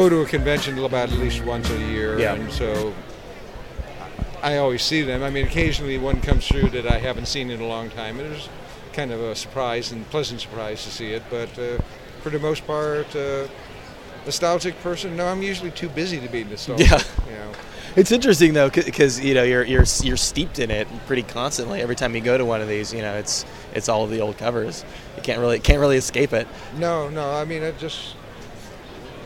go to a convention about at least once a year, Yeah. and so I always see them. I mean, occasionally one comes through that I haven't seen in a long time. It was kind of a surprise and pleasant surprise to see it, but uh, for the most part, uh, nostalgic person. No, I'm usually too busy to be nostalgic. Yeah. You know. It's interesting though, because you know you're you're you're steeped in it pretty constantly. Every time you go to one of these, you know it's it's all of the old covers. You can't really can't really escape it. No, no. I mean, I just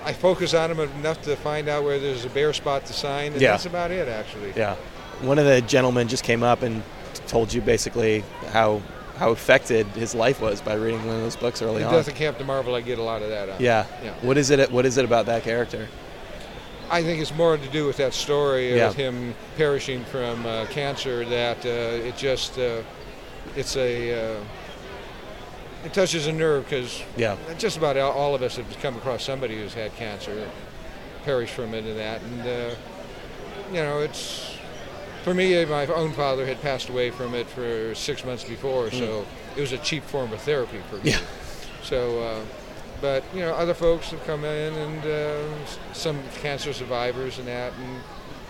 I focus on them enough to find out where there's a bare spot to sign, and Yeah. that's about it, actually. Yeah. One of the gentlemen just came up and told you basically how how affected his life was by reading one of those books early The on. Death of Captain Marvel, I get a lot of that on. yeah. Yeah. What is it? What is it about that character? I think it's more to do with that story Yeah. of him perishing from uh, cancer that uh, it just uh, it's a uh, it touches a nerve because Yeah. just about all- of us have come across somebody who's had cancer, perished from it and that, and uh, you know it's for me. My own father had passed away from it for six months before, so it was a cheap form of therapy for me. Yeah. So, uh, but you know, other folks have come in and uh, some cancer survivors and that, and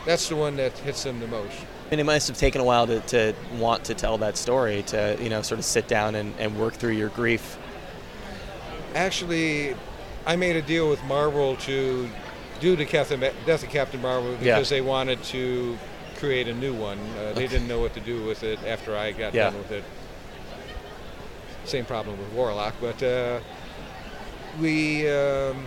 that's the one that hits them the most. And it must have taken a while to, to want to tell that story, to you know sort of sit down and, and work through your grief. Actually, I made a deal with Marvel to do the Captain, Death of Captain Marvel Yeah. because they wanted to create a new one. Uh, they didn't know what to do with it after I got Yeah. done with it. Same problem with Warlock, but uh, we um,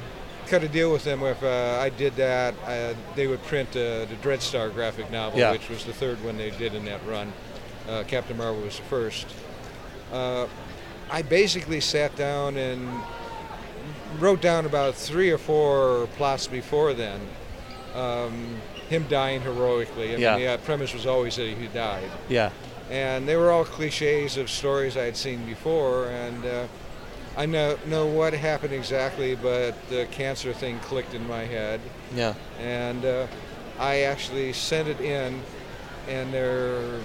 cut a deal with them. If uh, I did that, uh, they would print uh, the Dreadstar graphic novel, Yeah. which was the third one they did in that run. Uh, Captain Marvel was the first. Uh, I basically sat down and wrote down about three or four plots before then. Um, him dying heroically. I Yeah. mean, the uh, premise was always that he died. Yeah. And they were all cliches of stories I had seen before. And uh, I know, know what happened exactly, but the cancer thing clicked in my head. Yeah. And uh, I actually sent it in, and there,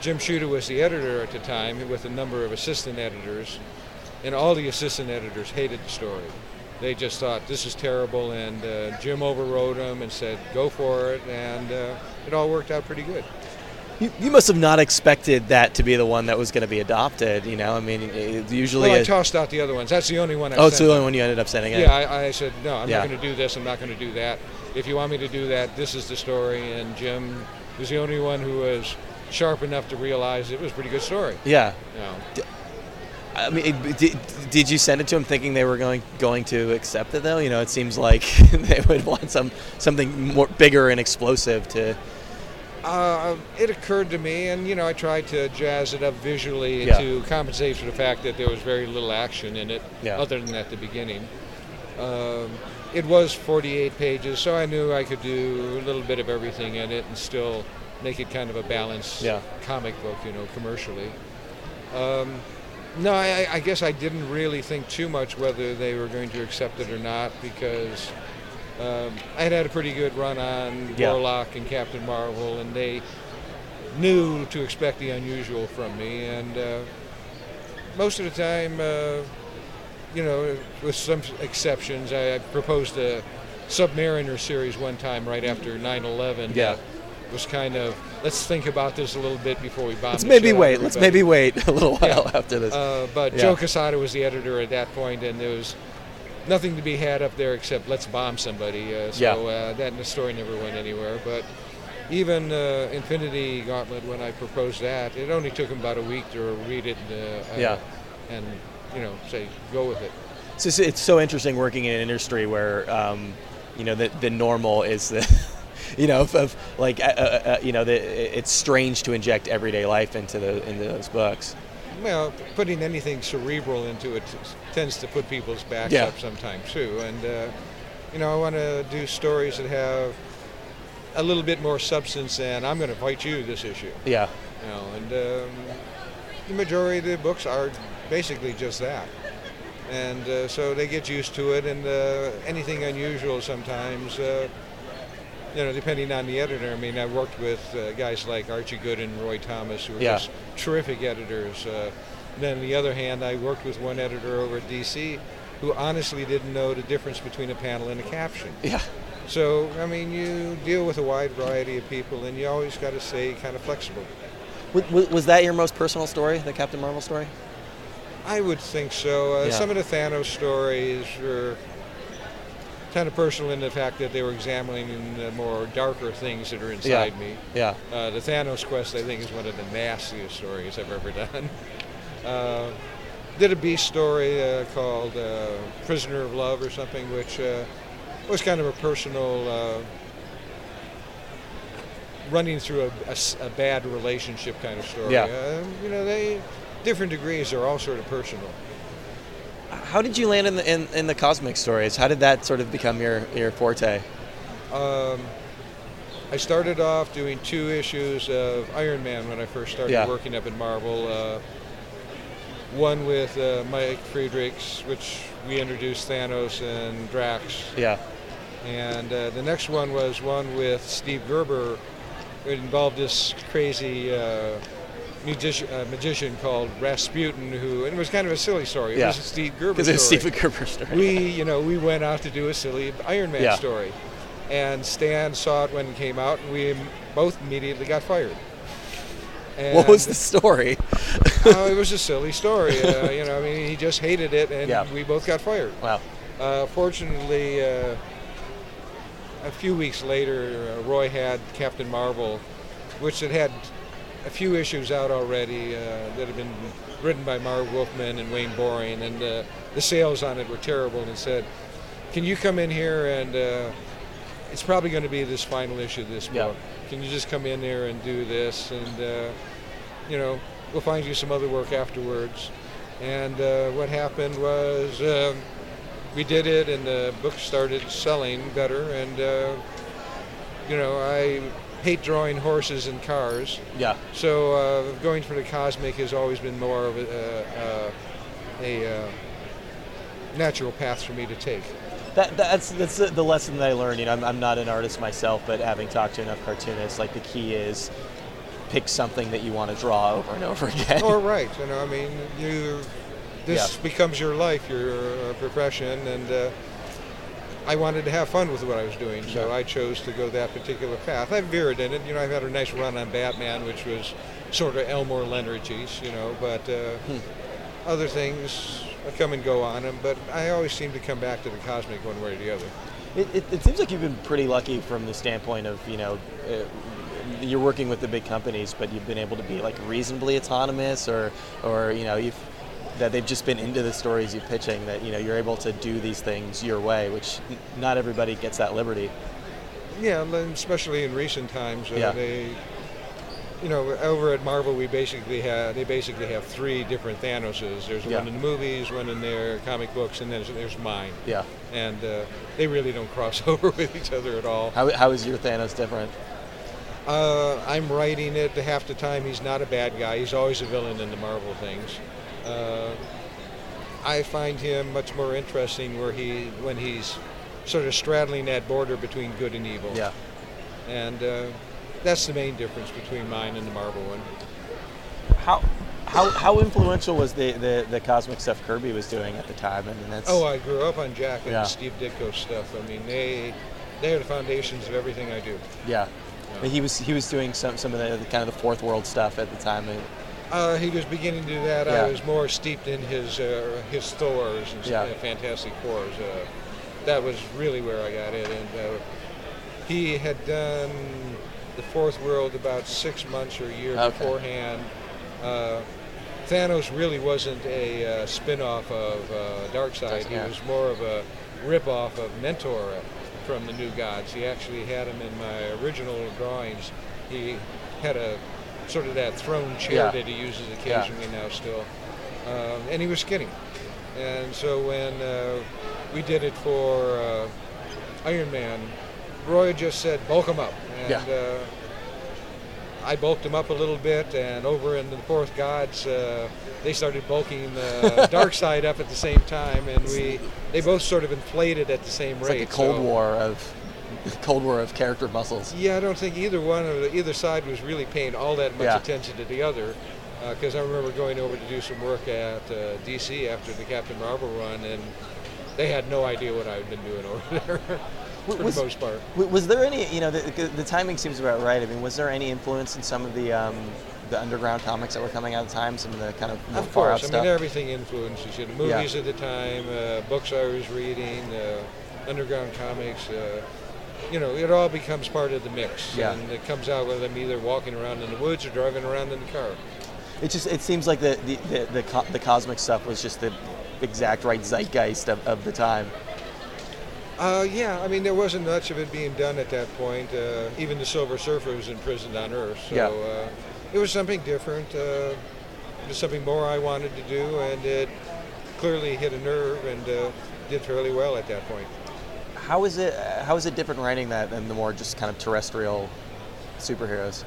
Jim Shooter was the editor at the time with a number of assistant editors, and all the assistant editors hated the story. They just thought this is terrible, and uh, Jim overrode them and said go for it, and uh, it all worked out pretty good. You, you must have not expected that to be the one that was going to be adopted. You know, I mean, usually. Well, I tossed out the other ones. That's the only one I oh, it's the only one you ended up sending. Yeah, I, I said no. I'm Yeah. not going to do this. I'm not going to do that. If you want me to do that, this is the story. And Jim was the only one who was sharp enough to realize it was a pretty good story. Yeah. You know. I mean, did, did you send it to them thinking they were going going to accept it though? You know, it seems like they would want some something more bigger and explosive to. Uh, it occurred to me, and you know, I tried to jazz it up visually Yeah. to compensate for the fact that there was very little action in it, Yeah. other than at the beginning. Um, it was 48 pages, so I knew I could do a little bit of everything in it and still make it kind of a balanced Yeah. comic book, you know, commercially. Um, no, I, I guess I didn't really think too much whether they were going to accept it or not because um, I had had a pretty good run on Yeah. Warlock and Captain Marvel, and they knew to expect the unusual from me. And uh, most of the time, uh, you know, with some exceptions, I, I proposed a Submariner series one time right after 9/11. Yeah. was kind of let's think about this a little bit before we bomb. Let's maybe wait. Let's maybe wait a little while Yeah. after this. Uh, but Yeah. Joe Quesada was the editor at that point, and there was nothing to be had up there except let's bomb somebody. Uh, so Yeah. uh, that the story never went anywhere. But even uh, Infinity Gauntlet, when I proposed that, it only took him about a week to read it and, uh, Yeah. and you know say go with it. It's, it's so interesting working in an industry where, um, you know, the, the normal is the, you know, of, of like, uh, uh, you know, the, it's strange to inject everyday life into the into those books. Well, putting anything cerebral into it tends to put people's backs Yeah. up sometimes too. And uh, you know, I want to do stories that have a little bit more substance. than I'm going to fight you this issue. Yeah. You know, and um, the majority of the books are basically just that. And uh, so they get used to it, and uh, anything unusual sometimes, uh, you know, depending on the editor. I mean, I worked with uh, guys like Archie Good and Roy Thomas, who were Yeah. just terrific editors. Uh, then on the other hand, I worked with one editor over at DC who honestly didn't know the difference between a panel and a caption. Yeah. So, I mean, you deal with a wide variety of people, and you always got to stay kind of flexible. Was, was that your most personal story, the Captain Marvel story? I would think so. Uh, Yeah. Some of the Thanos stories were kind of personal in the fact that they were examining the more darker things that are inside me. Yeah. Uh, the Thanos quest, I think, is one of the nastiest stories I've ever done. Uh, did a Beast story uh, called uh, Prisoner of Love or something, which uh, was kind of a personal uh, running through a bad relationship kind of story. Yeah. Uh, you know, they different degrees are all sort of personal. How did you land in the in, in the cosmic stories? How did that sort of become your your forte? Um, I started off doing two issues of Iron Man when I first started Yeah. working up at Marvel. Uh, one with uh, Mike Friedrichs, which we introduced Thanos and Drax. Yeah. And uh, the next one was one with Steve Gerber. It involved this crazy uh, magician, uh, magician called Rasputin, who, and it was kind of a silly story. It Yeah. was a Steve Gerber story. Because it's Steve Gerber story. we, you know, we went out to do a silly Iron Man Yeah. story, and Stan saw it when it came out, and we both immediately got fired. And, what was the story? oh, it was a silly story. Uh, you know, I mean, he just hated it, and Yeah. we both got fired. Wow. Uh, fortunately, uh, a few weeks later, uh, Roy had Captain Marvel, which had had a few issues out already uh, that had been written by Marv Wolfman and Wayne Boring, and uh, the sales on it were terrible. And said, "Can you come in here and uh, it's probably going to be this final issue of this Yeah. book. Can you just come in there and do this, and uh, you know, we'll find you some other work afterwards." And uh, what happened was. Um, we did it and the book started selling better and uh, you know i hate drawing horses and cars Yeah. so uh, going for the cosmic has always been more of a, uh, a uh, natural path for me to take That, that's that's the the lesson that I learned. You know, I'm, I'm not an artist myself, but having talked to enough cartoonists, like the key is pick something that you want to draw over and over again. or right you know i mean you this Yeah. becomes your life your uh, profession and uh, I wanted to have fun with what I was doing, so Yeah. I chose to go that particular path. I've veered in it. You know, I've had a nice run on Batman, which was sort of Elmore Leonard's, you know, but uh, Hmm. other things come and go on them. But I always seem to come back to the cosmic one way or the other. It, it, it seems like you've been pretty lucky from the standpoint of you know uh, you're working with the big companies, but you've been able to be like reasonably autonomous, or or you know you've that they've just been into the stories you're pitching. That you know you're able to do these things your way, which not everybody gets that liberty. Yeah, especially in recent times, uh, Yeah. they, you know, over at Marvel, we basically have they basically have three different Thanoses. There's Yeah. one in the movies, one in their comic books, and then there's, there's mine. Yeah. And uh, they really don't cross over with each other at all. How, how is your Thanos different? Uh, I'm writing it half the time. He's not a bad guy. He's always a villain in the Marvel things. Uh, I find him much more interesting where he when he's sort of straddling that border between good and evil. Yeah. And uh, that's the main difference between mine and the Marvel one. How how, how influential was the, the, the cosmic stuff Kirby was doing at the time? I mean, that's Oh, I grew up on Jack and Yeah. Steve Ditko stuff. I mean, they they are the foundations of everything I do. yeah. But he was he was doing some some of the, the kind of the fourth world stuff at the time. Uh, he was beginning to do that. Yeah. I was more steeped in his uh, his Thors and Yeah. Fantastic Fours. Uh, that was really where I got it. And uh, he had done the Fourth World about six months or a year Okay. beforehand. Uh, Thanos really wasn't a uh, spin-off of uh, Darkseid. He was more of a rip-off of Metron from the New Gods. He actually had him in my original drawings. He had a sort of that throne chair Yeah. that he uses occasionally now still. Um, and he was skinny. And so when uh, we did it for uh, Iron Man, Roy just said, bulk him up. And Yeah. uh, I bulked him up a little bit, and over in the Fourth Gods, uh, they started bulking the Darkseid up at the same time, and we they both sort of inflated at the same It's rate. like a cold so- war of cold war of character muscles. yeah, I don't think either one of either side was really paying all that much Yeah. attention to the other. Because I remember going over to do some work at uh, DC after the Captain Marvel run, and they had no idea what I'd been doing over there for Was- the most part. Was there any, you know, the, the timing seems about right. I mean, was there any influence in some of the um, the underground comics that were coming out at the time? Some of the kind of more Of far out course, I stuff. mean everything influences you. The Yeah. movies at the time, uh, books I was reading, uh, underground comics. Uh, you know, it all becomes part of the mix, Yeah. and it comes out whether I'm either walking around in the woods or driving around in the car. It just it seems like the the, the, the, co- the cosmic stuff was just the exact right zeitgeist of, of the time. Uh, yeah, I mean there wasn't much of it being done at that point. Uh, even the Silver Surfer was imprisoned on Earth, so Yeah. uh, it was something different. Uh, it was something more I wanted to do, and it clearly hit a nerve and uh, did fairly well at that point. How is it? How is it different writing that than the more just kind of terrestrial superheroes?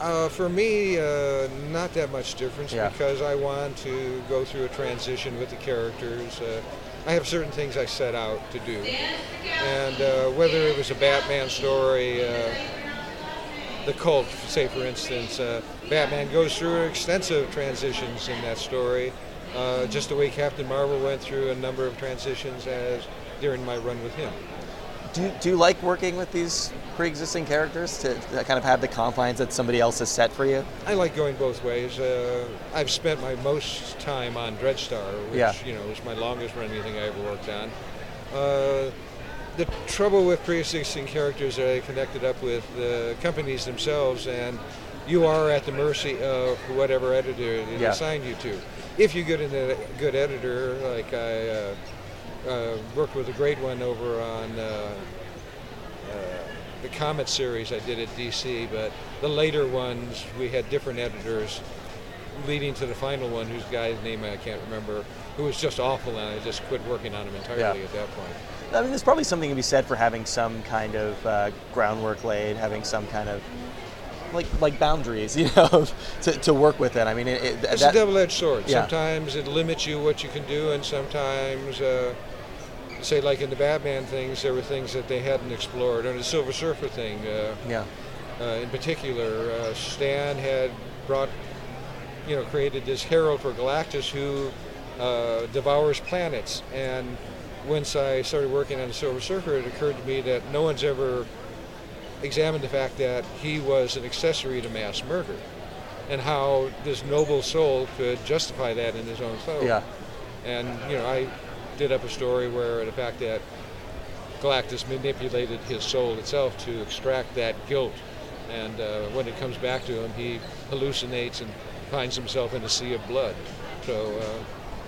Uh, for me, uh, not that much difference Yeah. because I want to go through a transition with the characters. Uh, I have certain things I set out to do, and uh, whether it was a Batman story, uh, the cult, say for instance, uh, Batman goes through extensive transitions in that story, uh, just the way Captain Marvel went through a number of transitions as during my run with him. Do you, do you like working with these pre-existing characters to, to kind of have the confines that somebody else has set for you? I like going both ways. Uh, I've spent my most time on Dreadstar, which Yeah. you know is my longest running thing I ever worked on. Uh, the trouble with pre-existing characters are they connected up with the companies themselves, and you are at the mercy of whatever editor they Yeah. assign you to. If you get a good editor, like I uh, uh, worked with a great one over on. Uh, uh, the Comet series I did at DC, but the later ones we had different editors, leading to the final one, whose guy's name I can't remember, who was just awful, and I just quit working on him entirely Yeah. at that point. I mean, there's probably something to be said for having some kind of uh, groundwork laid, having some kind of like like boundaries, you know, to, to work within. I mean, it, it, It's that, a double-edged sword. Yeah. Sometimes it limits you what you can do, and sometimes, uh, say like in the Batman things, there were things that they hadn't explored. Or the Silver Surfer thing, uh, yeah, uh, in particular, uh, Stan had brought, you know, created this herald for Galactus who uh, devours planets. And once I started working on the Silver Surfer, it occurred to me that no one's ever examined the fact that he was an accessory to mass murder, and how this noble soul could justify that in his own soul. yeah, And you know, I did up a story where the fact that Galactus manipulated his soul itself to extract that guilt, and uh, when it comes back to him, he hallucinates and finds himself in a sea of blood. So, uh,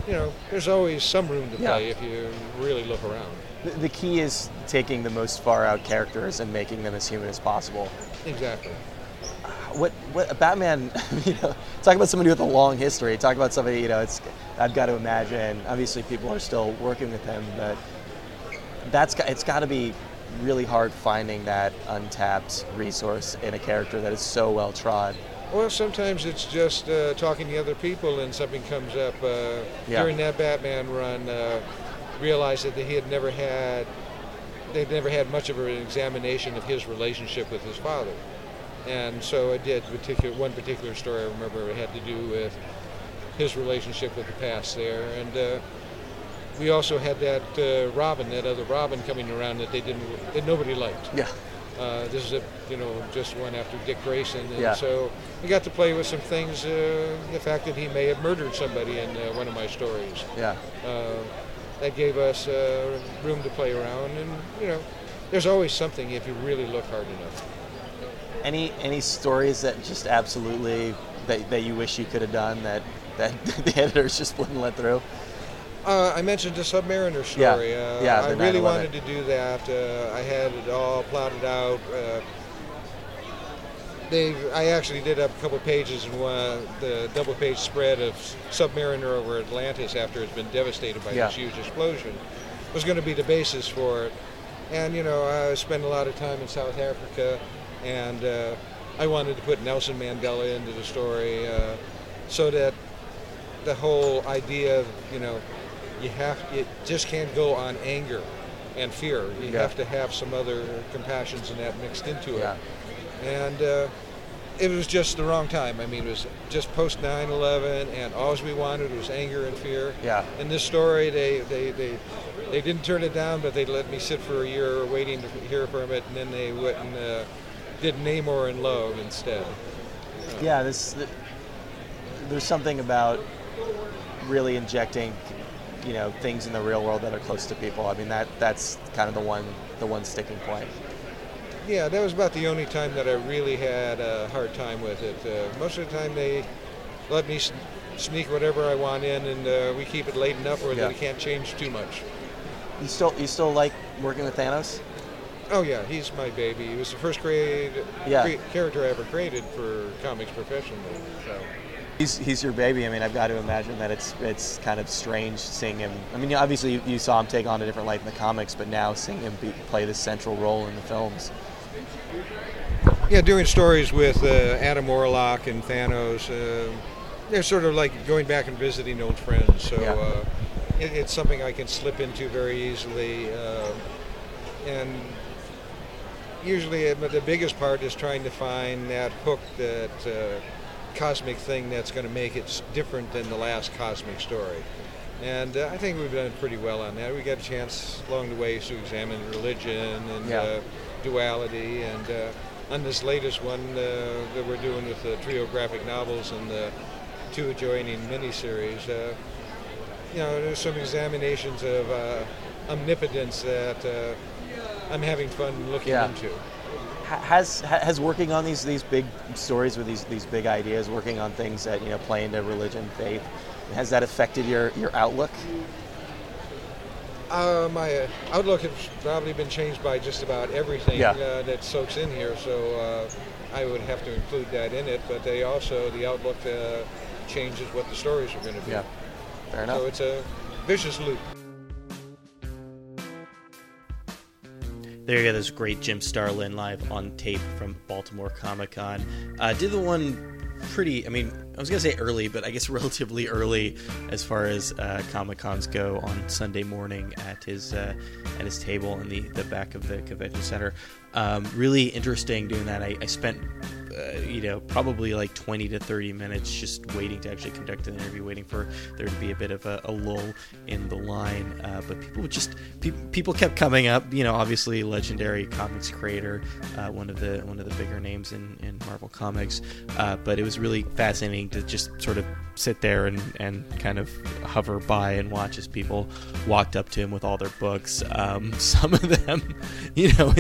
you know, there's always some room to Yeah. play if you really look around. The, the key is taking the most far out characters and making them as human as possible. Exactly. What what Batman? You know, talk about somebody with a long history. Talk about somebody. You know, it's I've got to imagine. Obviously, people are still working with him, but that's got- it's got to be really hard finding that untapped resource in a character that is so well trod. Well, sometimes it's just uh, talking to other people and something comes up. Uh, Yeah. During that Batman run, uh, realized that he had never had, they'd never had much of an examination of his relationship with his father. And so I did particular, one particular story I remember it had to do with his relationship with the past there. And uh, we also had that uh, Robin, that other Robin coming around that they didn't, that nobody liked. Yeah, Uh, this is a, you know, just one after Dick Grayson, and Yeah. so we got to play with some things. Uh, the fact that he may have murdered somebody in uh, one of my stories, yeah. Uh, that gave us uh, room to play around, and you know, there's always something if you really look hard enough. Any any stories that just absolutely that, that you wish you could have done that that the editors just wouldn't let through? Uh, I mentioned the Submariner Yeah. story. Uh, Yeah, I the really 9/11. wanted to do that. Uh, I had it all plotted out. They, I actually did up a couple pages in the double-page spread of Submariner over Atlantis after it's been devastated by Yeah. this huge explosion. Was going to be the basis for it, and you know I spent a lot of time in South Africa, and uh, I wanted to put Nelson Mandela into the story uh, so that the whole idea of you know you have it just can't go on anger and fear you Yeah. have to have some other compassions and that mixed into it Yeah. And uh, it was just the wrong time. I mean, it was just post 9/11, and all we wanted was anger and fear. Yeah. In this story, they they they, they didn't turn it down, but they let me sit for a year waiting to hear from it, and then they went and uh, did Namor and Logue instead. Yeah, this there's something about really injecting, you know, things in the real world that are close to people. I mean, that that's kind of the one the one sticking point. Yeah, that was about the only time that I really had a hard time with it. Uh, most of the time, they let me sneak whatever I want in, and uh, we keep it laid enough where Yeah. they can't change too much. You still you still like working with Thanos? Oh yeah, he's my baby. He was the first created Yeah. cre- character I ever created for comics professionally. So He's, he's your baby. I mean, I've got to imagine that it's it's kind of strange seeing him. I mean, obviously you, you saw him take on a different life in the comics, but now seeing him be, play this central role in the films. Yeah, doing stories with uh, Adam Warlock and Thanos, uh, they're sort of like going back and visiting old friends. So Yeah. uh, it, it's something I can slip into very easily, uh, and usually uh, the biggest part is trying to find that hook, that uh, cosmic thing that's going to make it different than the last cosmic story. And uh, I think we've done pretty well on that. We got a chance along the way to examine religion and Yeah. Duality, and uh, on this latest one uh, that we're doing with the trio graphic novels and the two adjoining miniseries, uh, you know, there's some examinations of uh, omnipotence that uh, I'm having fun looking Yeah. into. Has has working on these these big stories with these these big ideas, working on things that you know play into religion, faith, has that affected your your outlook? Uh, my uh, outlook has probably been changed by just about everything Yeah. uh, that soaks in here, so uh, I would have to include that in it. But they also, the outlook uh, changes what the stories are going to be. Yeah, fair enough. So it's a vicious loop. There you go. This great Jim Starlin live on tape from Baltimore Comic Con. Uh, did the one pretty. I mean, I was gonna say early, but I guess relatively early as far as uh, Comic Cons go on Sunday morning at his uh, at his table in the the back of the convention center. Um, really interesting doing that. I, I spent. Uh, you know, probably like 20 to 30 minutes just waiting to actually conduct an interview, waiting for there to be a bit of a, a lull in the line. Uh, but people just pe- people kept coming up. You know, obviously legendary comics creator, uh, one of the one of the bigger names in, in Marvel Comics. Uh, but it was really fascinating to just sort of sit there and, and kind of hover by and watch as people walked up to him with all their books. Um, some of them, you know,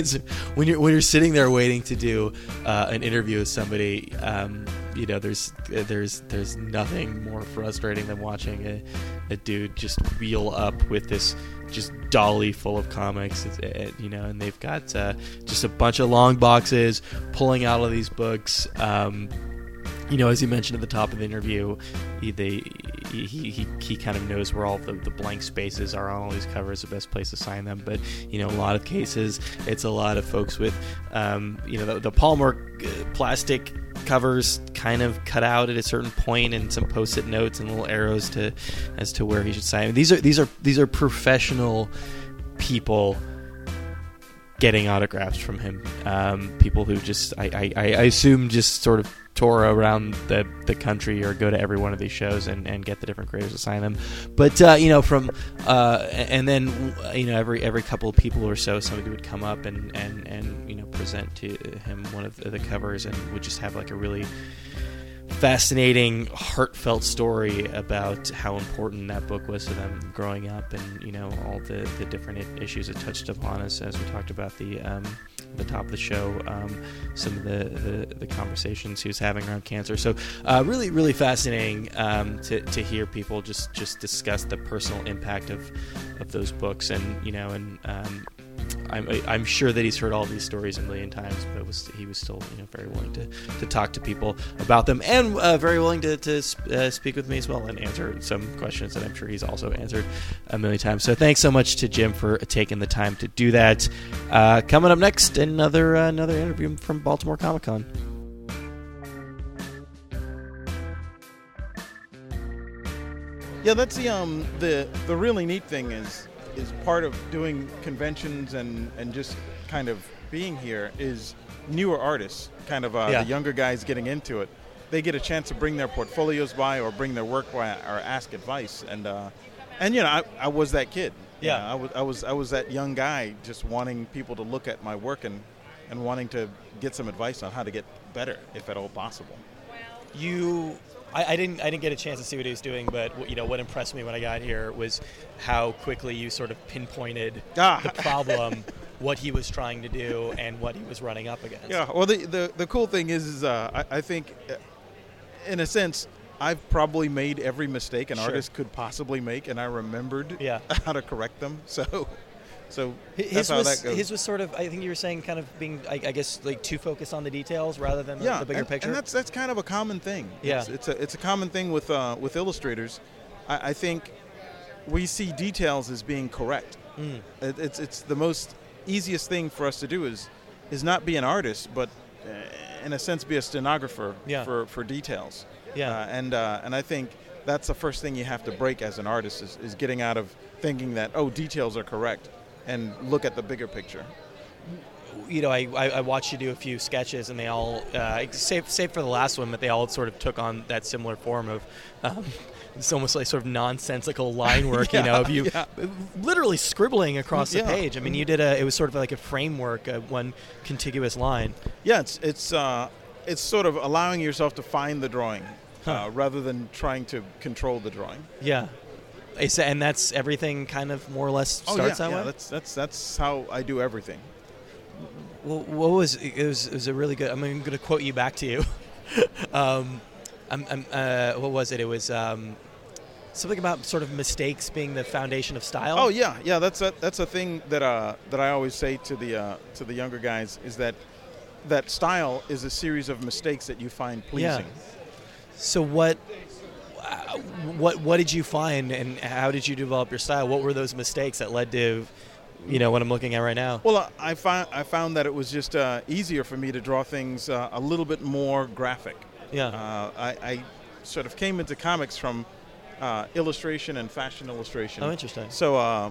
when you're when you're sitting there waiting to do uh, an interview with somebody, um, you know, there's there's there's nothing more frustrating than watching a, a dude just wheel up with this just dolly full of comics, you know, and they've got uh, just a bunch of long boxes pulling out of these books. Um, you know, as you mentioned at the top of the interview, he they, he, he, he kind of knows where all the, the blank spaces are on all these covers, the best place to sign them. But you know, a lot of cases, it's a lot of folks with, um, you know, the, the Palmer uh, plastic covers kind of cut out at a certain point, and some post-it notes and little arrows to as to where he should sign. These are these are these are professional people getting autographs from him. Um, people who just, I, I, I assume, just sort of tour around the, the country or go to every one of these shows and, and get the different creators to sign them. But uh, you know, from uh, and then you know every every couple of people or so, somebody would come up and and and you know present to him one of the covers and would just have like a really fascinating, heartfelt story about how important that book was to them growing up, and you know all the, the different issues it touched upon us as we talked about the um, the top of the show, um, some of the, the, the conversations he was having around cancer. So uh, really, really fascinating um, to, to hear people just just discuss the personal impact of of those books, and you know, and um, I'm, I'm sure that he's heard all these stories a million times, but was he was still you know very willing to, to talk to people about them and uh, very willing to, to uh, speak with me as well and answer some questions that I'm sure he's also answered a million times. So thanks so much to Jim for taking the time to do that. Uh, coming up next, another uh, another interview from Baltimore Comic Con. Yeah, that's the um the the really neat thing is is part of doing conventions and and just kind of being here is newer artists, kind of uh, Yeah. the younger guys getting into it, they get a chance to bring their portfolios by or bring their work by or ask advice. And uh, and you know, I, I was that kid. You Yeah. know, I was I was I was that young guy just wanting people to look at my work and and wanting to get some advice on how to get better, if at all possible. You, I, I didn't, I didn't get a chance to see what he was doing, but what- you know what impressed me when I got here was how quickly you sort of pinpointed Ah. the problem, what he was trying to do, and what he was running up against. Yeah. Well, the the, the cool thing is, is uh, I, I think, uh, in a sense, I've probably made every mistake an Sure. artist could possibly make, and I remembered Yeah. how to correct them. So, so His that's how was that goes. his was sort of. I think you were saying kind of being, I, I guess, like too focused on the details rather than the, yeah, the bigger and, picture. and that's that's kind of a common thing. Yeah. it's, it's a it's a common thing with uh, with illustrators. I, I think we see details as being correct. Mm. It, it's it's the most easiest thing for us to do is is not be an artist, but uh, in a sense be a stenographer Yeah. for for details. Yeah. uh, and uh, and I think that's the first thing you have to break as an artist is, is getting out of thinking that oh details are correct and look at the bigger picture. you know, I, I, I watched you do a few sketches, and they all, uh, save, save for the last one, but they all sort of took on that similar form of. Um, it's almost like sort of nonsensical line work, you know, of you Yeah, literally scribbling across the Yeah. page. I mean, you did a. It was sort of like a framework, uh, one contiguous line. Yeah, it's it's uh, it's sort of allowing yourself to find the drawing Huh. uh, rather than trying to control the drawing. Yeah, and that's everything. Kind of more or less Oh starts yeah, that yeah, way. that's that's that's how I do everything. Well, what was it was it was a really good. I'm going to quote you back to you. um, I'm, I'm, uh, what was it? It was um, something about sort of mistakes being the foundation of style. Oh yeah, yeah. That's a that's a thing that uh, that I always say to the uh, to the younger guys is that that style is a series of mistakes that you find pleasing. Yeah. So what? What what did you find, and how did you develop your style? What were those mistakes that led to, you know, what I'm looking at right now? Well, I found I found that it was just uh, easier for me to draw things uh, a little bit more graphic. Yeah. Uh, I, I sort of came into comics from uh, illustration and fashion illustration. Oh, interesting. So uh,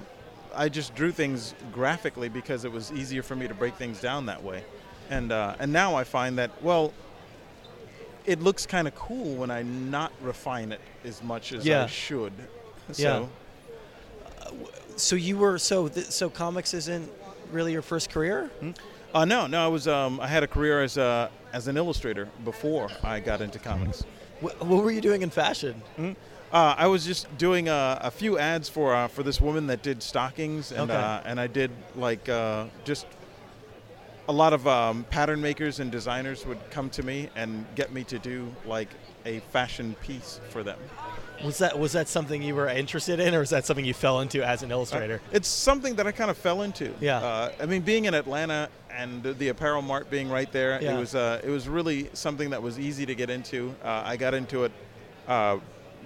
I just drew things graphically because it was easier for me to break things down that way. And uh, and now I find that well, it looks kind of cool when I not refine it as much as Yeah. I should. Yeah. So So you were so th- so comics isn't really your first career. uh, no, no, I was um, I had a career as a as an illustrator before I got into comics. What, what were you doing in fashion? Uh, I was just doing uh, a few ads for uh, for this woman that did stockings, and Okay. uh, and I did like uh, just a lot of um, pattern makers and designers would come to me and get me to do like a fashion piece for them. Was that was that something you were interested in, or was that something you fell into as an illustrator? It's something that I kind of fell into. Yeah. Uh, I mean, being in Atlanta and the- the apparel mart being right there, Yeah. it was uh, it was really something that was easy to get into. Uh, I got into it uh,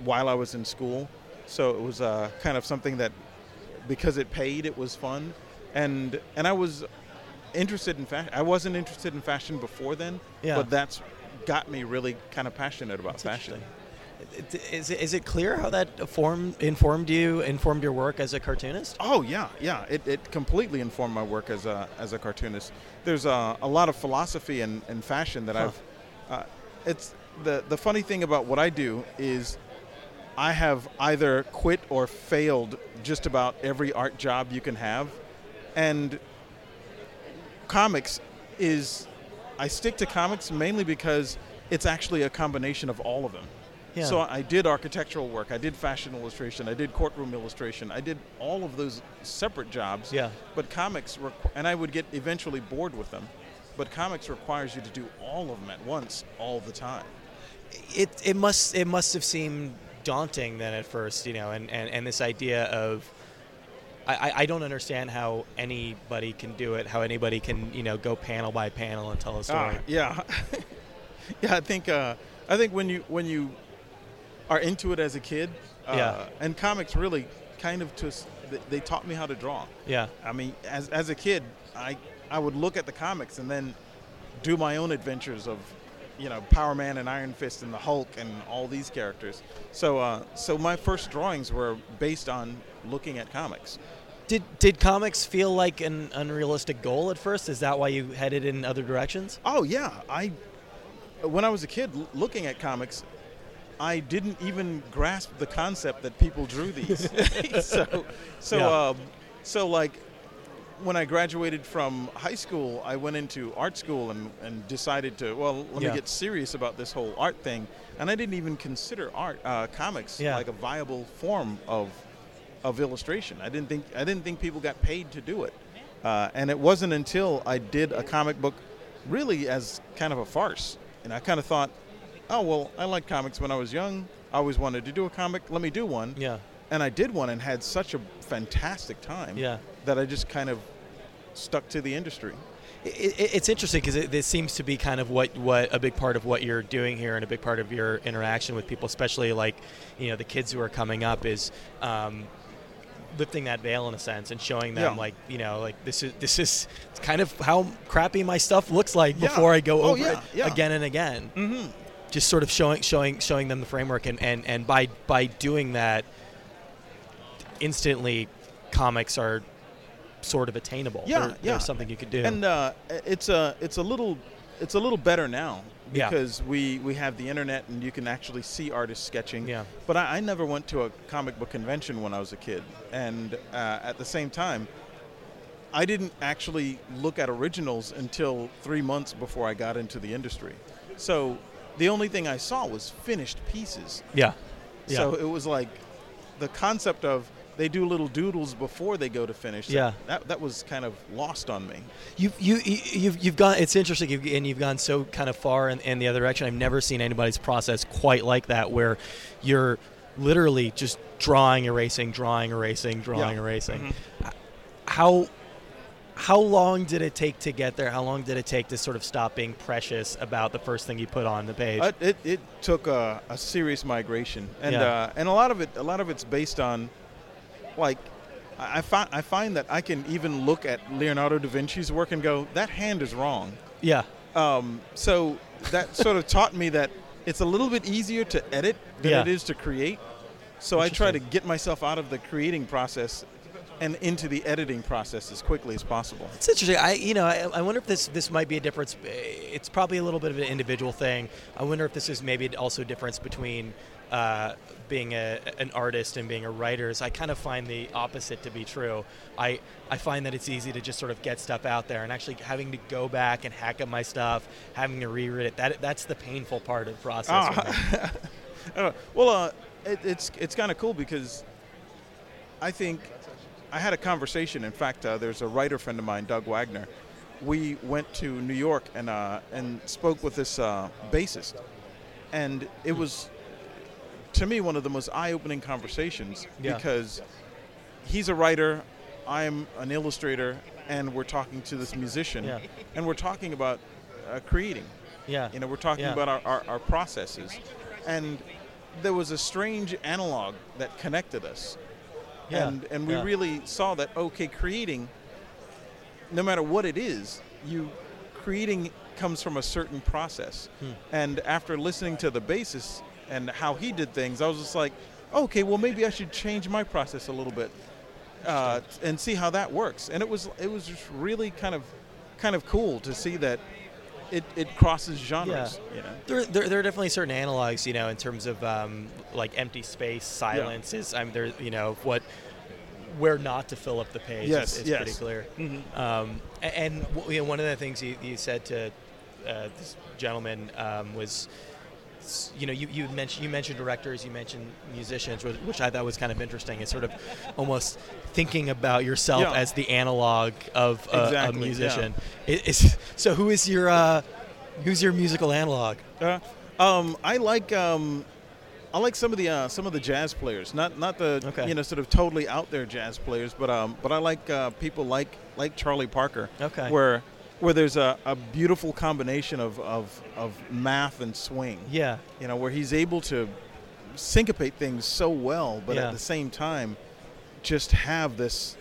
while I was in school, so it was uh, kind of something that because it paid, it was fun, and and I was interested in fashion. I wasn't interested in fashion before then, Yeah. but that's got me really kind of passionate about That's fashion. Is It- Is it, clear how that formed informed you informed your work as a cartoonist? Oh yeah, yeah. It, it completely informed my work as a as a cartoonist. There's a, a lot of philosophy and, and fashion that Huh. I've. Uh, it's the the funny thing about what I do is, I have either quit or failed just about every art job you can have, and comics is I stick to comics mainly because it's actually a combination of all of them. Yeah. So I did architectural work, I did fashion illustration, I did courtroom illustration, I did all of those separate jobs. Yeah. But comics, requ- and I would get eventually bored with them. But comics requires you to do all of them at once, all the time. It it must it must have seemed daunting then at first, you know, and, and, and this idea of I, I- don't understand how anybody can do it, how anybody can, you know, go panel by panel and tell a story. Ah, yeah, yeah. I think uh, I think when you when you are into it as a kid, uh, Yeah. and comics really kind of just they, they taught me how to draw. yeah. I mean, as as a kid, I I would look at the comics and then do my own adventures of, you know, Power Man and Iron Fist and the Hulk and all these characters. So uh, so my first drawings were based on looking at comics. Did did comics feel like an unrealistic goal at first? Is that why you headed in other directions? Oh yeah, I when I was a kid l- looking at comics, I didn't even grasp the concept that people drew these. so so Yeah. um, so like when I graduated from high school, I went into art school and, and decided to well let Yeah. me get serious about this whole art thing, and I didn't even consider art uh, comics Yeah. like a viable form of of illustration. I didn't think I didn't think people got paid to do it, uh, and it wasn't until I did a comic book, really as kind of a farce, and I kind of thought, oh well, I liked comics when I was young. I always wanted to do a comic. Let me do one. Yeah. And I did one and had such a fantastic time. Yeah. That I just kind of stuck to the industry. It, it, it's interesting because it, this seems to be kind of what, what a big part of what you're doing here and a big part of your interaction with people, especially like you know the kids who are coming up, is um, lifting that veil in a sense and showing them Yeah. like you know like this is this is kind of how crappy my stuff looks like Yeah. before I go Oh, over yeah, it again and again. Mm-hmm. Just sort of showing showing showing them the framework and, and, and by by doing that, instantly, comics are sort of attainable. Yeah, yeah. something you could do. And uh, it's a it's a little it's a little better now Yeah. because we we have the internet and you can actually see artists sketching. Yeah. But I, I never went to a comic book convention when I was a kid, and uh, at the same time, I didn't actually look at originals until three months before I got into the industry. So the only thing I saw was finished pieces. yeah. Yeah. So it was like the concept of they do little doodles before they go to finish. Yeah. That that was kind of lost on me. You've you you've you've gone. It's interesting, you've, and you've gone so kind of far in, in the other direction. I've never seen anybody's process quite like that, where you're literally just drawing, erasing, drawing, erasing, drawing, Yeah. erasing. How how long did it take to get there? How long did it take to sort of stop being precious about the first thing you put on the page? Uh, it, it took a, a serious migration, and Yeah. uh, and a lot of it a lot of it's based on, like, I find I find that I can even look at Leonardo da Vinci's work and go that hand is wrong. yeah, Um, so that sort of taught me that it's a little bit easier to edit than Yeah. it is to create. So I try to get myself out of the creating process and into the editing process as quickly as possible. It's interesting. I, you know, I, I wonder if this this might be a difference. It's probably a little bit of an individual thing. I wonder if this is maybe also a difference between uh, being a, an artist and being a writer. Is I kind of find the opposite to be true. I I find that it's easy to just sort of get stuff out there, and actually having to go back and hack up my stuff, having to reread it. That that's the painful part of the process. for. Uh, well, uh, it, it's it's kind of cool because I think I had a conversation. In fact, uh, there's a writer friend of mine, Doug Wagner. We went to New York and uh, and spoke with this uh, bassist, and it was to me one of the most eye-opening conversations Yeah. because he's a writer, I'm an illustrator, and we're talking to this musician, Yeah. and we're talking about uh, creating. yeah. You know, we're talking Yeah. about our, our, our processes. And there was a strange analog that connected us. Yeah, And, and we yeah. really saw that, okay, creating, no matter what it is, you creating comes from a certain process. Hmm. And after listening to the bassist and how he did things, I was just like, okay, well, maybe I should change my process a little bit uh, and see how that works. And it was it was just really kind of kind of cool to see that it, it crosses genres. You know? There, there, there are definitely certain analogs, you know, in terms of um, like empty space, silence is. I mean, there, you know, what, where not to fill up the page. Yes, is, is yes. pretty clear. Mhm. Um, a- and you know, one of the things you, you said to uh, this gentleman um, was, you know, you, you mentioned you mentioned directors, you mentioned musicians, which, which I thought was kind of interesting. It's sort of almost thinking about yourself Yeah. as the analog of a, a Exactly, yeah. musician. I- is, so who is your uh, who's your musical analog? Uh, um, I like um, I like some of the uh, some of the jazz players, not not the Okay. you know sort of totally out there jazz players, but um, but I like uh, people like like Charlie Parker, Okay. where where there's a, a beautiful combination of, of of math and swing, Yeah. you know, where he's able to syncopate things so well, but Yeah. at the same time, just have this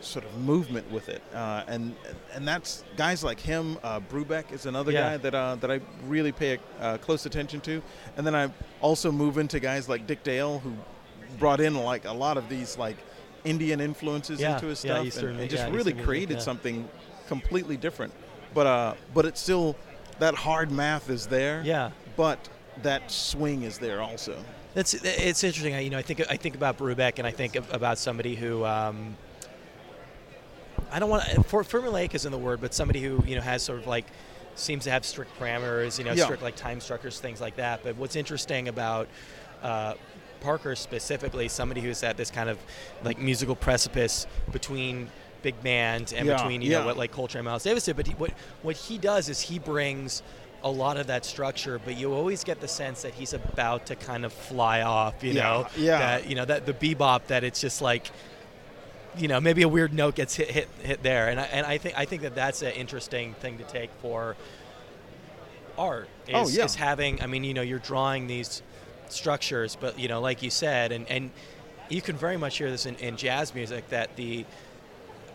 sort of movement with it, uh, and and that's guys like him. Uh, Brubeck is another Yeah. guy that uh, that I really pay uh, close attention to, and then I also move into guys like Dick Dale, who brought in like a lot of these like Indian influences Yeah, into his stuff, and, and just yeah, really created yeah. something completely different. But uh, but it's still that hard math is there. Yeah. But that swing is there also. That's it's interesting. I- You know, I think I think about Brubeck, and I think of- about somebody who um, I don't want for, formulaic isn't the word, but somebody who you know has sort of like seems to have strict parameters, you know, Yeah. strict like time structures, things like that. But what's interesting about uh, Parker specifically, somebody who's at this kind of like musical precipice between big band and Yeah, between you yeah. know what like Coltrane, Miles Davis did. But he, what what he does is he brings a lot of that structure, but you always get the sense that he's about to kind of fly off. You Yeah, know, yeah. that you know that the bebop that it's just like you know maybe a weird note gets hit hit hit there and I, and I think I think that that's an interesting thing to take for art is, Oh, yeah. is having I mean you know you're drawing these structures but you know like you said and and you can very much hear this in, in jazz music that the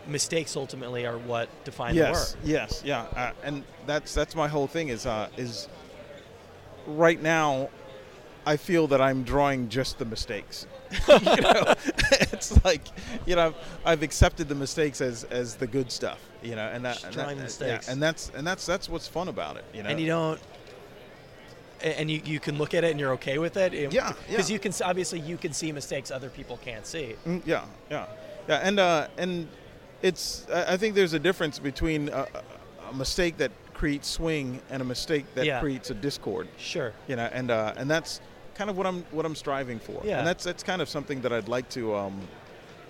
mistakes ultimately are what define yes, the work yes, yeah, uh, and that's that's my whole thing is uh, is right now. I feel that I'm drawing just the mistakes. you know, it's like you know I've accepted the mistakes as as the good stuff. You know, and that, and, drawing that- mistakes. yeah, and that's and that's that's what's fun about it. You know, and you don't and you, you can look at it and you're okay with it Yeah, because yeah. you can obviously you can see mistakes other people can't see Mm, yeah, yeah, yeah, and uh, and it's I think there's a difference between a, a- mistake that creates swing and a mistake that Yeah. creates a discord. sure You know, and uh, and that's kind of what I'm what I'm striving for. Yeah. and that's that's kind of something that I'd like to um,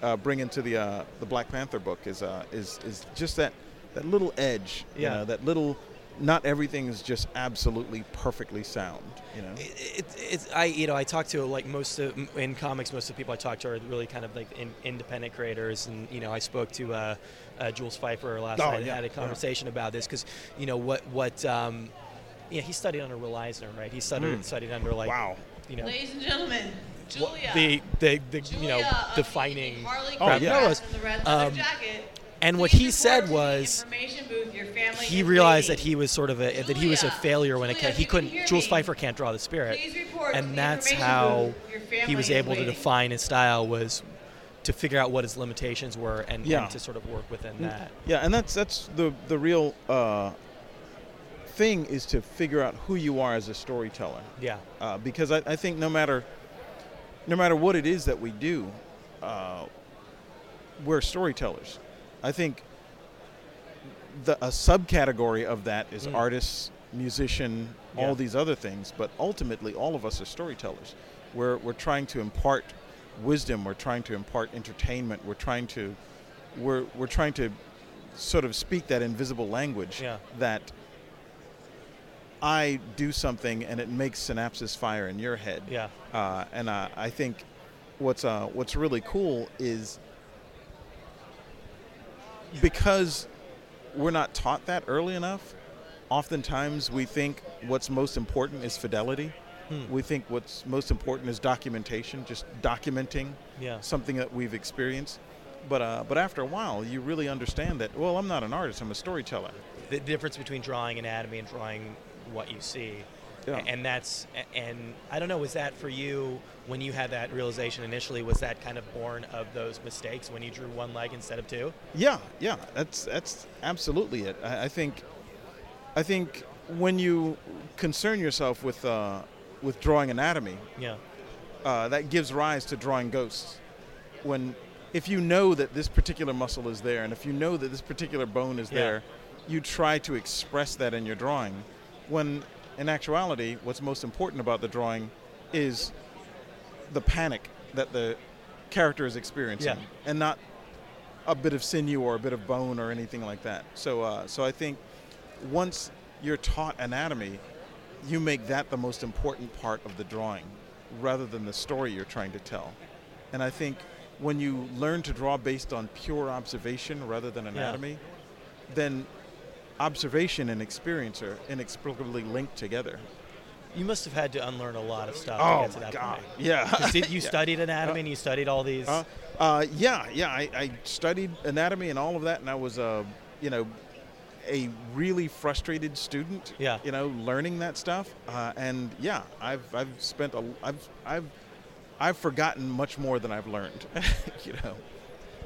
uh, bring into the uh, the Black Panther book is uh, is is just that that little edge. You Yeah. know, that little. Not everything is just absolutely perfectly sound. You know. it, it, it's I you know I talk to like most of in comics most of the people I talk to are really kind of like in, independent creators and you know I spoke to uh, uh, Jules Feiffer last Oh, night and yeah, had a yeah. conversation about this because you know what what um, yeah he studied under Will Eisner right he studied Mm. studied under like Wow. you know Ladies and gentlemen, Julia. the the, the you know defining the Harley Oh, yeah. dress the red leather Um, jacket. And what he said was booth, he is realized that he was sort of a that he was a failure when it came he if you can couldn't Jules me, Feiffer can't draw the spirit Please report to and the that's how booth. He was is able to define his style was to figure out what his limitations were and, Yeah. and to sort of work within that. Yeah, and that's that's the the real uh, thing is to figure out who you are as a storyteller. Yeah. uh, because I, I think no matter no matter what it is that we do, uh, we're storytellers. I think the a subcategory of that is Mm. artists, musician, Yeah. all these other things, but ultimately all of us are storytellers. We're we're trying to impart wisdom. We're trying to impart entertainment. We're trying to we're we're trying to sort of speak that invisible language Yeah. that I do something and it makes synapses fire in your head. Yeah. Uh, and uh, I think what's uh, what's really cool is because we're not taught that early enough. Oftentimes, we think what's most important is fidelity. Hmm. We think what's most important is documentation, just documenting Yeah. something that we've experienced. But uh, but after a while, you really understand that. Well, I'm not an artist; I'm a storyteller. The difference between drawing anatomy and drawing what you see. Yeah. And that's and I don't know was that for you when you had that realization initially was that kind of born of those mistakes when you drew one leg instead of two? Yeah, yeah, that's that's absolutely it. I, I think, I think when you concern yourself with uh, with drawing anatomy, Yeah. uh, that gives rise to drawing ghosts. When, if you know that this particular muscle is there, and if you know that this particular bone is Yeah. there, you try to express that in your drawing. When, in actuality, what's most important about the drawing is the panic that the character is experiencing, Yeah. and not a bit of sinew or a bit of bone or anything like that. So, uh, so I think once you're taught anatomy, you make that the most important part of the drawing, rather than the story you're trying to tell. And I think when you learn to draw based on pure observation rather than anatomy, then observation and experience are inexplicably linked together. You must have had to unlearn a lot of stuff Oh to get to that God. point. Yeah. did you Yeah. studied anatomy and you studied all these Uh, uh, yeah, yeah. I, I studied anatomy and all of that, and I was, uh, you know, a really frustrated student. Yeah. You know, learning that stuff, uh, and yeah, I've I've spent a I've I've I've forgotten much more than I've learned. you know,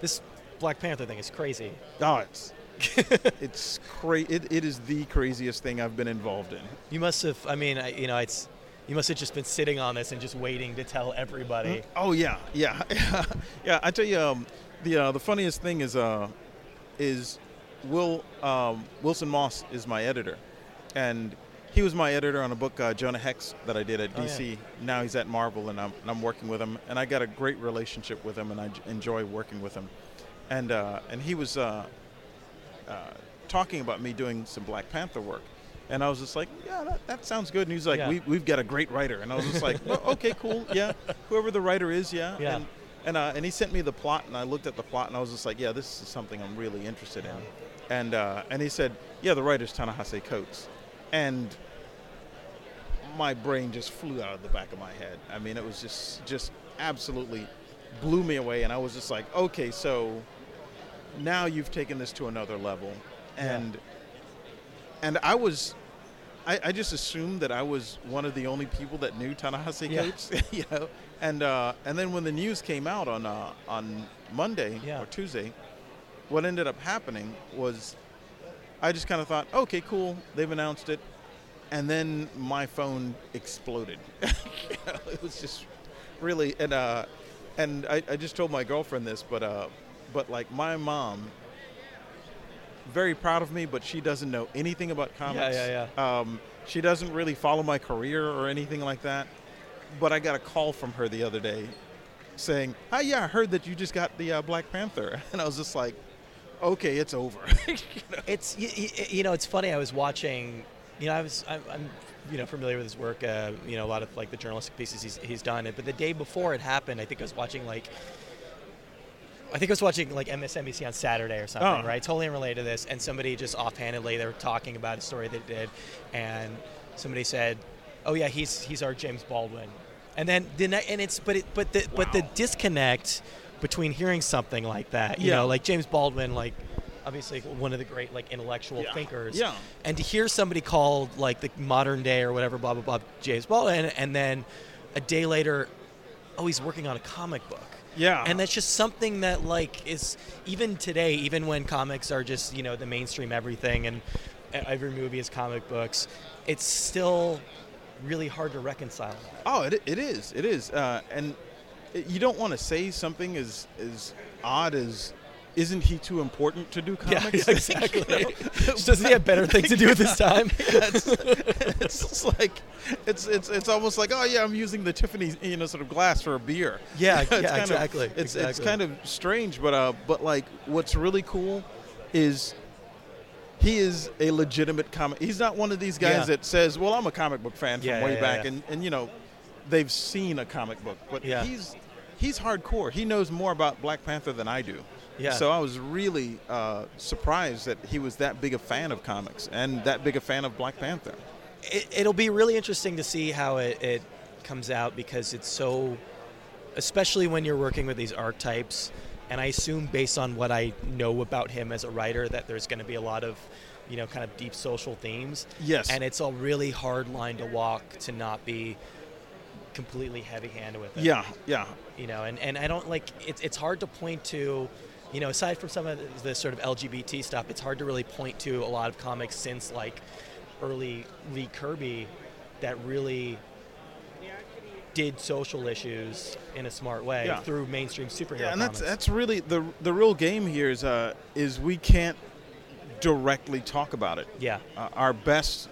this Black Panther thing is crazy. Oh, it's it's cra- it, it is the craziest thing I've been involved in. You must have. I mean, I, you know, it's. You must have just been sitting on this and just waiting to tell everybody. Oh yeah, yeah, yeah. I tell you, um, the uh, the funniest thing is uh, is Will um, Wilson Moss is my editor, and he was my editor on a book uh, Jonah Hex that I did at Oh, yeah. DC. Now he's at Marvel, and I'm and I'm working with him, and I got a great relationship with him, and I j- enjoy working with him, and uh, and he was uh, talking about me doing some Black Panther work. And I was just like, yeah, that, that sounds good. And he's like, Yeah. we, we've got a great writer. And I was just like, well, okay, cool. Yeah. Whoever the writer is, yeah. Yeah. And, and, uh, and he sent me the plot, and I looked at the plot, and I was just like, yeah, this is something I'm really interested in. And, uh, and he said, yeah, the writer's Ta-Nehisi Coates. And my brain just flew out of the back of my head. I mean, it was just, just absolutely blew me away. And I was just like, okay, so now you've taken this to another level. And and I was, I, I just assumed that I was one of the only people that knew Ta-Nehisi Yeah. You know. And uh, and then when the news came out on uh, on Monday Yeah. or Tuesday, what ended up happening was, I just kind of thought, okay, cool, they've announced it, and then my phone exploded. It was just really and uh, and I, I just told my girlfriend this, but uh, but like my mom very proud of me, but she doesn't know anything about comics. yeah, yeah. Um, she doesn't really follow my career or anything like that. But I got a call from her the other day saying, "Hi, yeah, I heard that you just got the uh, Black Panther," and I was just like, "Okay, it's over." You know? It's you, you know it's funny. I was watching. You know, I was I'm, I'm you know familiar with his work. Uh, you know, a lot of like the journalistic pieces he's he's done. But the day before it happened, I think I was watching like. I think I was watching like MSNBC on Saturday or something, Oh. right? Totally unrelated to this. And somebody just offhandedly they were talking about a story they did, and somebody said, "Oh yeah, he's he's our James Baldwin," and then the ne- and it's but it but the but the disconnect between hearing something like that, you Yeah. know, like James Baldwin, like obviously one of the great like intellectual Yeah. thinkers, Yeah. and to hear somebody called like the modern day or whatever, blah blah blah, James Baldwin, and then a day later, oh, he's working on a comic book. Yeah. And that's just something that like is even today, even when comics are just you know the mainstream everything and every movie is comic books, it's still really hard to reconcile that. Oh, it, it is. It is. Uh, and you don't want to say something as as odd as, "Isn't he too important to do comics?" yeah, exactly. You know? Doesn't he have better things to do with his time? it's, it's like it's it's it's almost like oh yeah I'm using the Tiffany you know sort of glass for a beer. Yeah, It's yeah, kind of- exactly, it's it's kind of strange, but uh, but like what's really cool is he is a legitimate comic. He's not one of these guys Yeah. that says, "Well, I'm a comic book fan from Yeah, way yeah, back," and and you know, they've seen a comic book, but he's he's hardcore. He knows more about Black Panther than I do. Yeah. So I was really uh, surprised that he was that big a fan of comics and that big a fan of Black Panther. it, it'll be really interesting to see how it, it comes out because it's so especially when you're working with these archetypes and i assume based on what i know about him as a writer that there's going to be a lot of you know kind of deep social themes Yes. and it's a really hard line to walk to not be completely heavy-handed with it Yeah, yeah, you know and, and i don't like it's, it's hard to point to you know aside from some of the, sort of lgbt stuff it's hard to really point to a lot of comics since like early lee kirby that really did social issues in a smart way Yeah. through mainstream superhero yeah, and that's comics. that's really the the real game here is uh is we can't directly talk about it. yeah Uh, our best,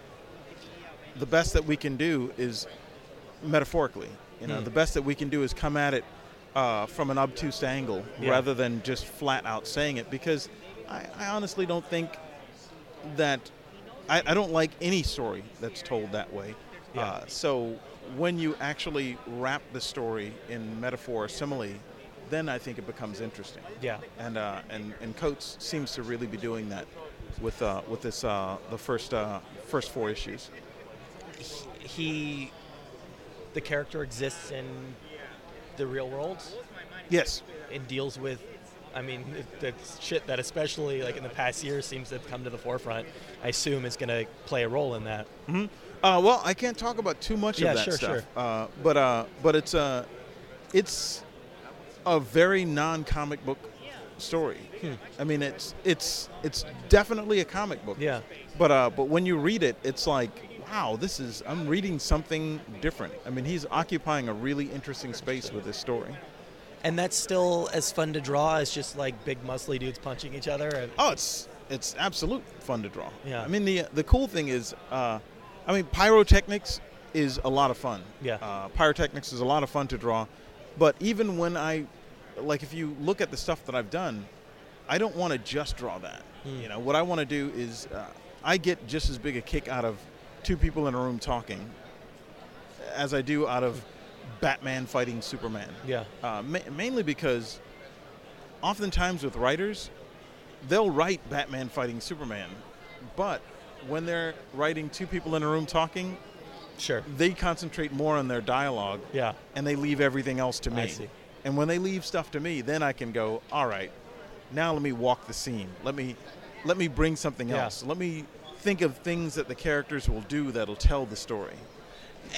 the best that we can do is metaphorically. You know, Hmm. the best that we can do is come at it uh, from an obtuse angle Yeah. rather than just flat out saying it. Because I, I honestly don't think that I, I don't like any story that's told that way. Yeah. Uh, so when you actually wrap the story in metaphor or simile, then I think it becomes interesting yeah and uh, and and Coates seems to really be doing that with uh, with this uh, the first uh, first four issues. he the character exists in the real world Yes, and deals with I mean, the shit that especially like in the past year seems to have come to the forefront. I assume is going to play a role in that. Uh, well, I can't talk about too much Yeah, of that sure, stuff. sure. Uh, but uh, but it's uh, it's a very non-comic book story. I mean, it's it's it's definitely a comic book. Yeah. But uh, but when you read it, it's like, wow, this is I'm reading something different. I mean, he's occupying a really interesting space with this story. And that's still as fun to draw as just like big muscly dudes punching each other. And, Oh, it's it's absolute fun to draw. Yeah. I mean, the the cool thing is, uh, I mean, pyrotechnics is a lot of fun. Yeah. Uh, pyrotechnics is a lot of fun to draw, but even when I, like, if you look at the stuff that I've done, I don't want to just draw that. Hmm. You know, what I want to do is, uh, I get just as big a kick out of two people in a room talking, as I do out of Batman fighting Superman. yeah. Uh, ma- mainly because oftentimes with writers, they'll write Batman fighting Superman, but when they're writing two people in a room talking, Sure. they concentrate more on their dialogue Yeah. and they leave everything else to me. I see. And when they leave stuff to me, then I can go, all right, now let me walk the scene. Let me let me bring something Yeah. else. Let me think of things that the characters will do that'll tell the story.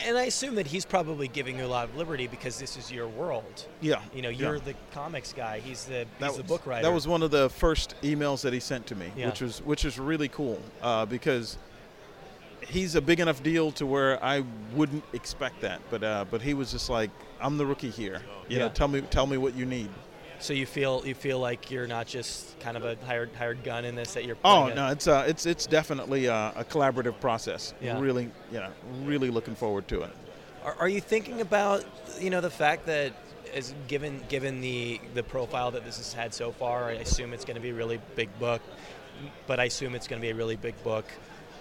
And I assume that he's probably giving you a lot of liberty because this is your world. Yeah. You know, you're the comics guy. He's the he's that the was, book writer. That was one of the first emails that he sent to me, Yeah. which was which is really cool uh, because he's a big enough deal to where I wouldn't expect that. But uh, but he was just like, I'm the rookie here. You know, Yeah. tell me tell me what you need. So you feel you feel like you're not just kind of a hired hired gun in this that you're. Oh no, it's uh, it's it's definitely a, a collaborative process. Yeah. Really, you know, really looking forward to it. Are, are you thinking about you know the fact that as given given the the profile that this has had so far, I assume it's going to be a really big book, but I assume it's going to be a really big book,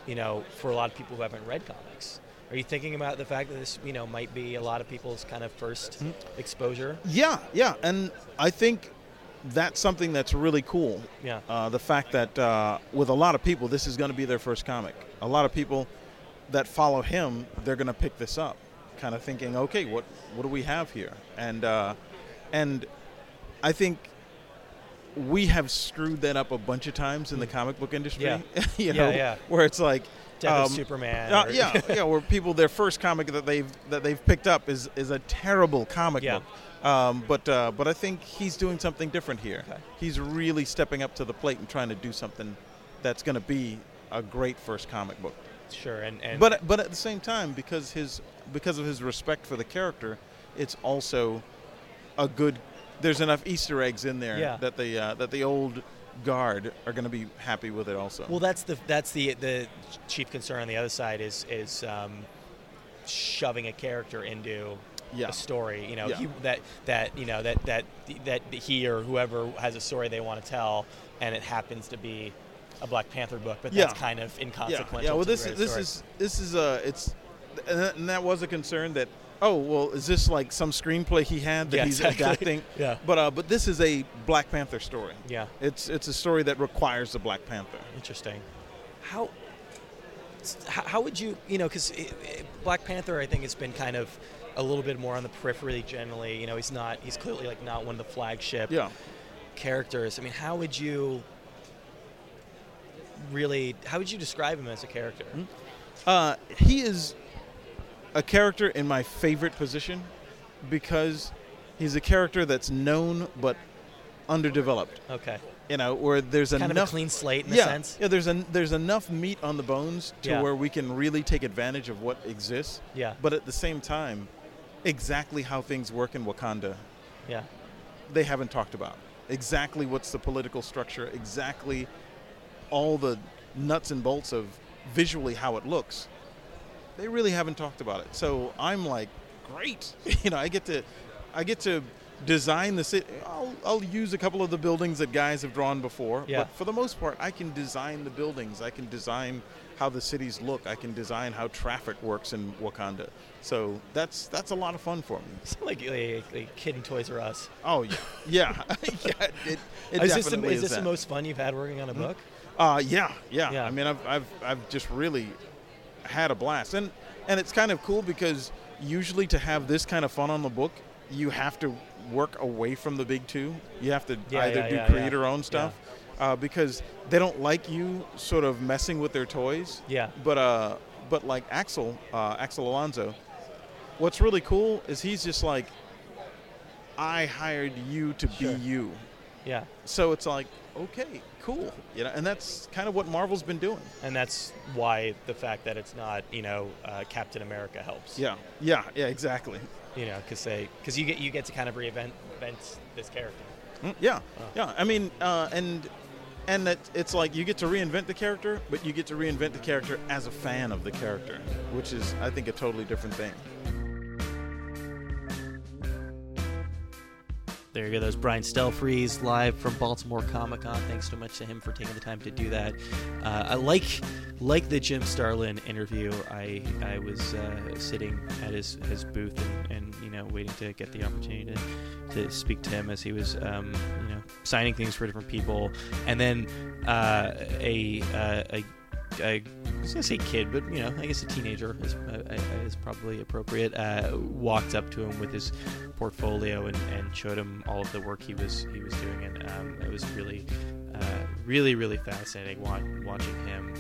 you know, for a lot of people who haven't read comics. Are you thinking about the fact that this you know might be a lot of people's kind of 1st Hmm. exposure? Yeah, yeah, and I think that's something that's really cool. Yeah. Uh, the fact that uh, with a lot of people, this is going to be their first comic. A lot of people that follow him, they're going to pick this up, kind of thinking, okay, what what do we have here? And uh, and I think we have screwed that up a bunch of times in the comic book industry. Yeah. you Yeah, yeah. where it's like. Um, Superman. uh, or- yeah, yeah. Where people their first comic that they've that they've picked up is is a terrible comic Yeah. book. Um, but uh, but I think he's doing something different here. Okay. He's really stepping up to the plate and trying to do something that's going to be a great first comic book. Sure, and, and But but at the same time, because his because of his respect for the character, it's also a good. There's enough Easter eggs in there Yeah. that the uh, that the old guard are going to be happy with it also. Well, that's the that's the the chief concern on the other side is is um, shoving a character into Yeah. a story. You know, Yeah. he, that that you know that that that he or whoever has a story they want to tell, and it happens to be a Black Panther book, but that's kind of inconsequential. yeah. Well, to the this greater this story. is this is uh it's and that was a concern that oh well is this like some screenplay he had that Yeah, he's exactly. adapting? Yeah. But uh but this is a Black Panther story. yeah. It's it's a story that requires a Black Panther. Interesting. How how how would you you know because Black Panther I think has been kind of a little bit more on the periphery generally. You know, he's not he's clearly like not one of the flagship Yeah. characters. I mean, how would you really how would you describe him as a character? Uh, he is a character in my favorite position because he's a character that's known but underdeveloped. Okay, You know, where there's kind enough of a clean slate in yeah, a sense. yeah. There's an there's enough meat on the bones to Yeah. where we can really take advantage of what exists. Yeah. But at the same time, exactly how things work in Wakanda, Yeah, they haven't talked about. Exactly what's the political structure. Exactly all the nuts and bolts of visually how it looks. They really haven't talked about it. So I'm like, great. you know, I get to, I get to design the city. I'll, I'll use a couple of the buildings that guys have drawn before. Yeah. But for the most part, I can design the buildings. I can design how the cities look. I can design how traffic works in Wakanda. So that's that's a lot of fun for me. it's like a, a kid in Toys R Us. Oh yeah, yeah, yeah. It, it is this, the, definitely is this the most fun you've had working on a book? Uh, yeah, yeah, Yeah. I mean, I've, I've, I've just really had a blast, and and it's kind of cool because usually to have this kind of fun on the book, you have to work away from the big two. You have to Yeah, either yeah, do yeah, creator own stuff uh, because they don't like you sort of messing with their toys. Yeah. But uh, but like Axel, uh, Axel Alonso, what's really cool is he's just like, I hired you to Sure. be you. Yeah. So it's like, okay, cool. You know, and that's kind of what Marvel's been doing. And that's why the fact that it's not, you know, uh, Captain America helps. Yeah, yeah, yeah, exactly. You know, because they because you get you get to kind of reinvent this character. Mm, Yeah, Oh. yeah. I mean, uh, and and that it's like you get to reinvent the character, but you get to reinvent the character as a fan of the character, which is, I think, a totally different thing. There you go. That was Brian Stelfreeze live from Baltimore Comic Con. Thanks so much to him for taking the time to do that. Uh, I like like the Jim Starlin interview. I I was uh, sitting at his, his booth and, and you know waiting to get the opportunity to, to speak to him as he was um, you know signing things for different people, and then uh, a, uh, a I was gonna say kid, but you know, I guess a teenager is, uh, is probably appropriate. Uh, walked up to him with his portfolio and, and showed him all of the work he was he was doing, and um, it was really, uh, really, really fascinating watching him.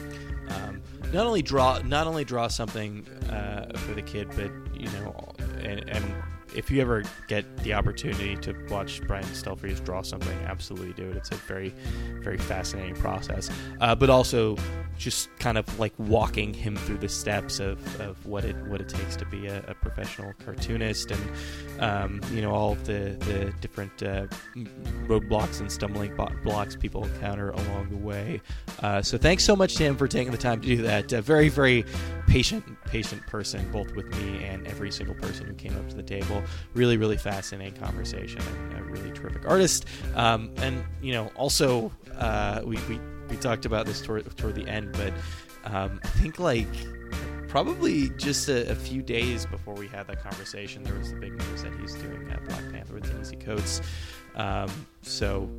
Um, not only draw not only draw something uh, for the kid, but you know, and, and if you ever get the opportunity to watch Brian Stelfreeze draw something, absolutely do it. It's a very, very fascinating process. Uh, but also, just kind of like walking him through the steps of, of what it what it takes to be a, a professional cartoonist, and um, you know all of the the different uh, roadblocks and stumbling blocks people encounter along the way. Uh, so thanks so much to him for taking the time to do that. A very very patient patient person, both with me and every single person who came up to the table. Really really fascinating conversation and a really terrific artist. Um, and you know also uh, we, we we talked about this toward, toward the end, but um, I think like probably just a, a few days before we had that conversation, there was the big news that he's doing uh, Black Panther with Ta-Nehisi Coates. Um, so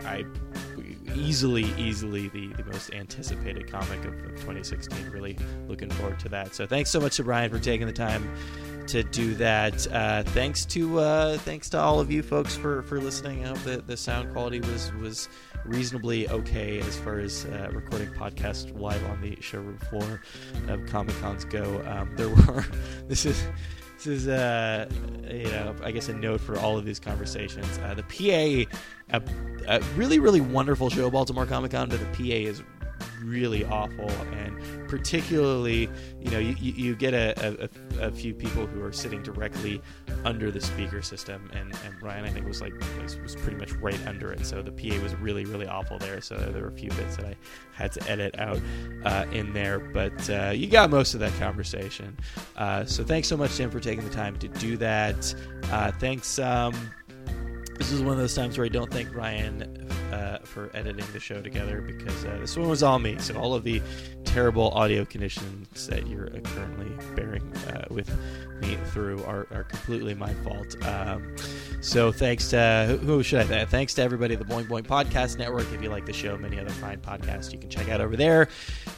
I easily, easily the, the most anticipated comic of, of 2016. Really looking forward to that. So thanks so much to Brian for taking the time to do that. Uh, thanks to uh, thanks to all of you folks for, for listening. I hope that the sound quality was was reasonably okay as far as uh, recording podcast live on the showroom floor of Comic Cons go. Um, there were this is. This is, uh, you know, I guess a note for all of these conversations. Uh, the PA, a, a really, really wonderful show, Baltimore Comic Con, but the PA is really awful and particularly you know you, you get a, a, a few people who are sitting directly under the speaker system and, and Ryan I think was like was, was pretty much right under it so the PA was really really awful there so there were a few bits that I had to edit out uh, in there but uh, you got most of that conversation. Uh, so thanks so much Tim for taking the time to do that. Uh, thanks um, this is one of those times where I don't thank Ryan uh, for editing the show together because uh, this one was all me. So all of the terrible audio conditions that you're currently bearing uh, with me through are, are completely my fault. Um, so thanks to who should I thank? Thanks to everybody at the Boing Boing Podcast Network. If you like the show, many other fine podcasts you can check out over there.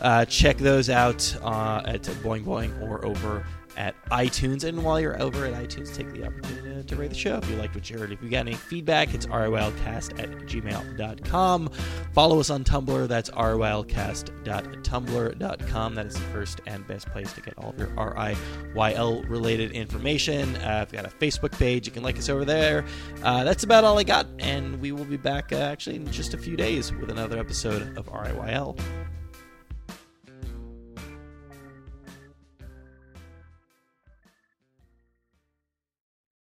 Uh, check those out uh, at Boing Boing or over at iTunes. And while you're over at iTunes, take the opportunity to, rate the show if you liked what you heard. If you got any feedback, it's rylcast at gmail.com. Follow us on Tumblr. That's rylcast.tumblr.com. That is the first and best place to get all of your RIYL related information. Uh, if got a Facebook page, you can like us over there. Uh, that's about all I got. And we will be back uh, actually in just a few days with another episode of RIYL.